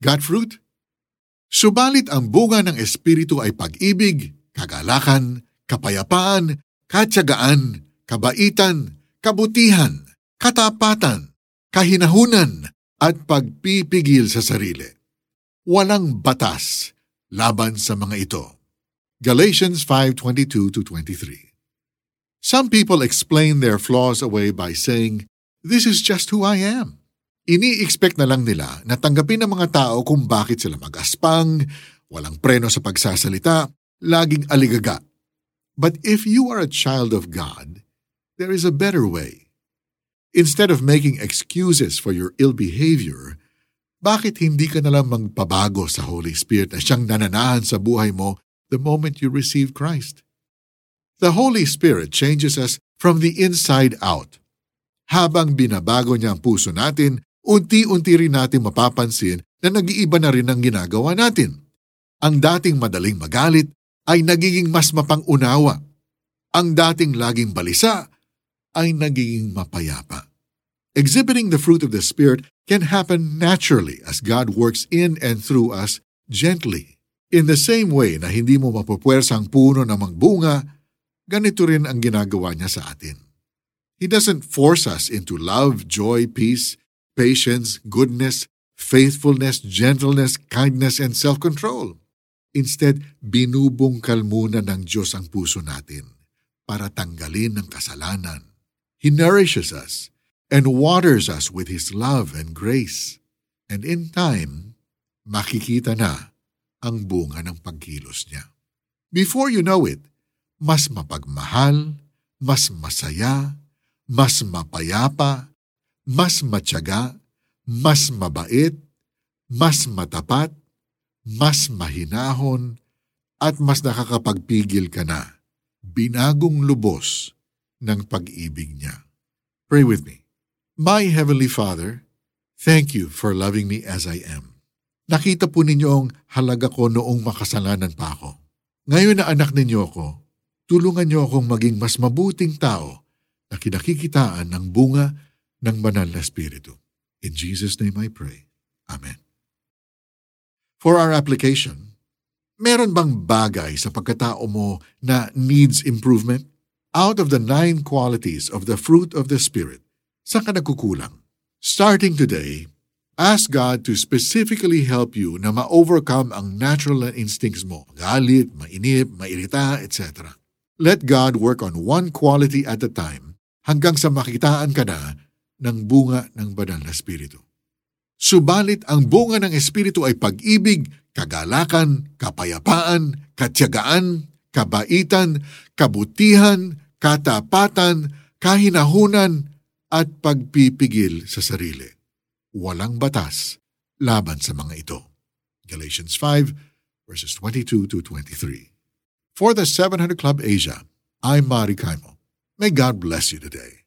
got fruit? Subalit ang bunga ng Espiritu ay pag-ibig, kagalakan, kapayapaan, katyagaan, kabaitan, kabutihan, katapatan, kahinahunan, at pagpipigil sa sarili. Walang batas laban sa mga ito. Galatians 5:22-23 Some people explain their flaws away by saying, This is just who I am. Ini-expect na lang nila na tanggapin ng mga tao kung bakit sila mag-aspang, walang preno sa pagsasalita, laging aligaga. But if you are a child of God, there is a better way. Instead of making excuses for your ill behavior, bakit hindi ka nalang magpabago sa Holy Spirit na siyang nananahan sa buhay mo the moment you receive Christ? The Holy Spirit changes us from the inside out. Habang binabago niya ang puso natin, unti-unti rin natin mapapansin na nag-iiba na rin ang ginagawa natin. Ang dating madaling magalit ay nagiging mas mapangunawa. Ang dating laging balisa ay nagiging mapayapa. Exhibiting the fruit of the Spirit can happen naturally as God works in and through us gently. In the same way na hindi mo mapupwersa ang puno na magbunga, ganito rin ang ginagawa niya sa atin. He doesn't force us into love, joy, peace, patience, goodness, faithfulness, gentleness, kindness, and self-control. Instead, binubungkal muna ng Diyos ang puso natin para tanggalin ang kasalanan He nourishes us and waters us with His love and grace. And in time, makikita na ang bunga ng pagkilos niya. Before you know it, mas mapagmahal, mas masaya, mas mapayapa, mas matyaga, mas mabait, mas matapat, mas mahinahon, at mas nakakapagpigil ka na. Binagong lubos ng pag-ibig niya. Pray with me. My Heavenly Father, thank you for loving me as I am. Nakita po ninyo ang halaga ko noong makasalanan pa ako. Ngayon na anak ninyo ako, tulungan niyo akong maging mas mabuting tao na kinakikitaan ng bunga ng banal na Espiritu. In Jesus' name I pray. Amen. For our application, meron bang bagay sa pagkatao mo na needs improvement? Out of the nine qualities of the fruit of the Spirit, saan ka nagkukulang? Starting today, ask God to specifically help you na ma-overcome ang natural instincts mo. Galit, mainip, mairita, etc. Let God work on one quality at a time hanggang sa makitaan ka na ng bunga ng banal na Espiritu. Subalit ang bunga ng Espiritu ay pag-ibig, kagalakan, kapayapaan, katyagaan, kabaitan, kabutihan, katapatan, kahinahunan, at pagpipigil sa sarili. Walang batas laban sa mga ito. Galatians 5, verses 22 to 23. For the 700 Club Asia, I'm Mari Kaimo. May God bless you today.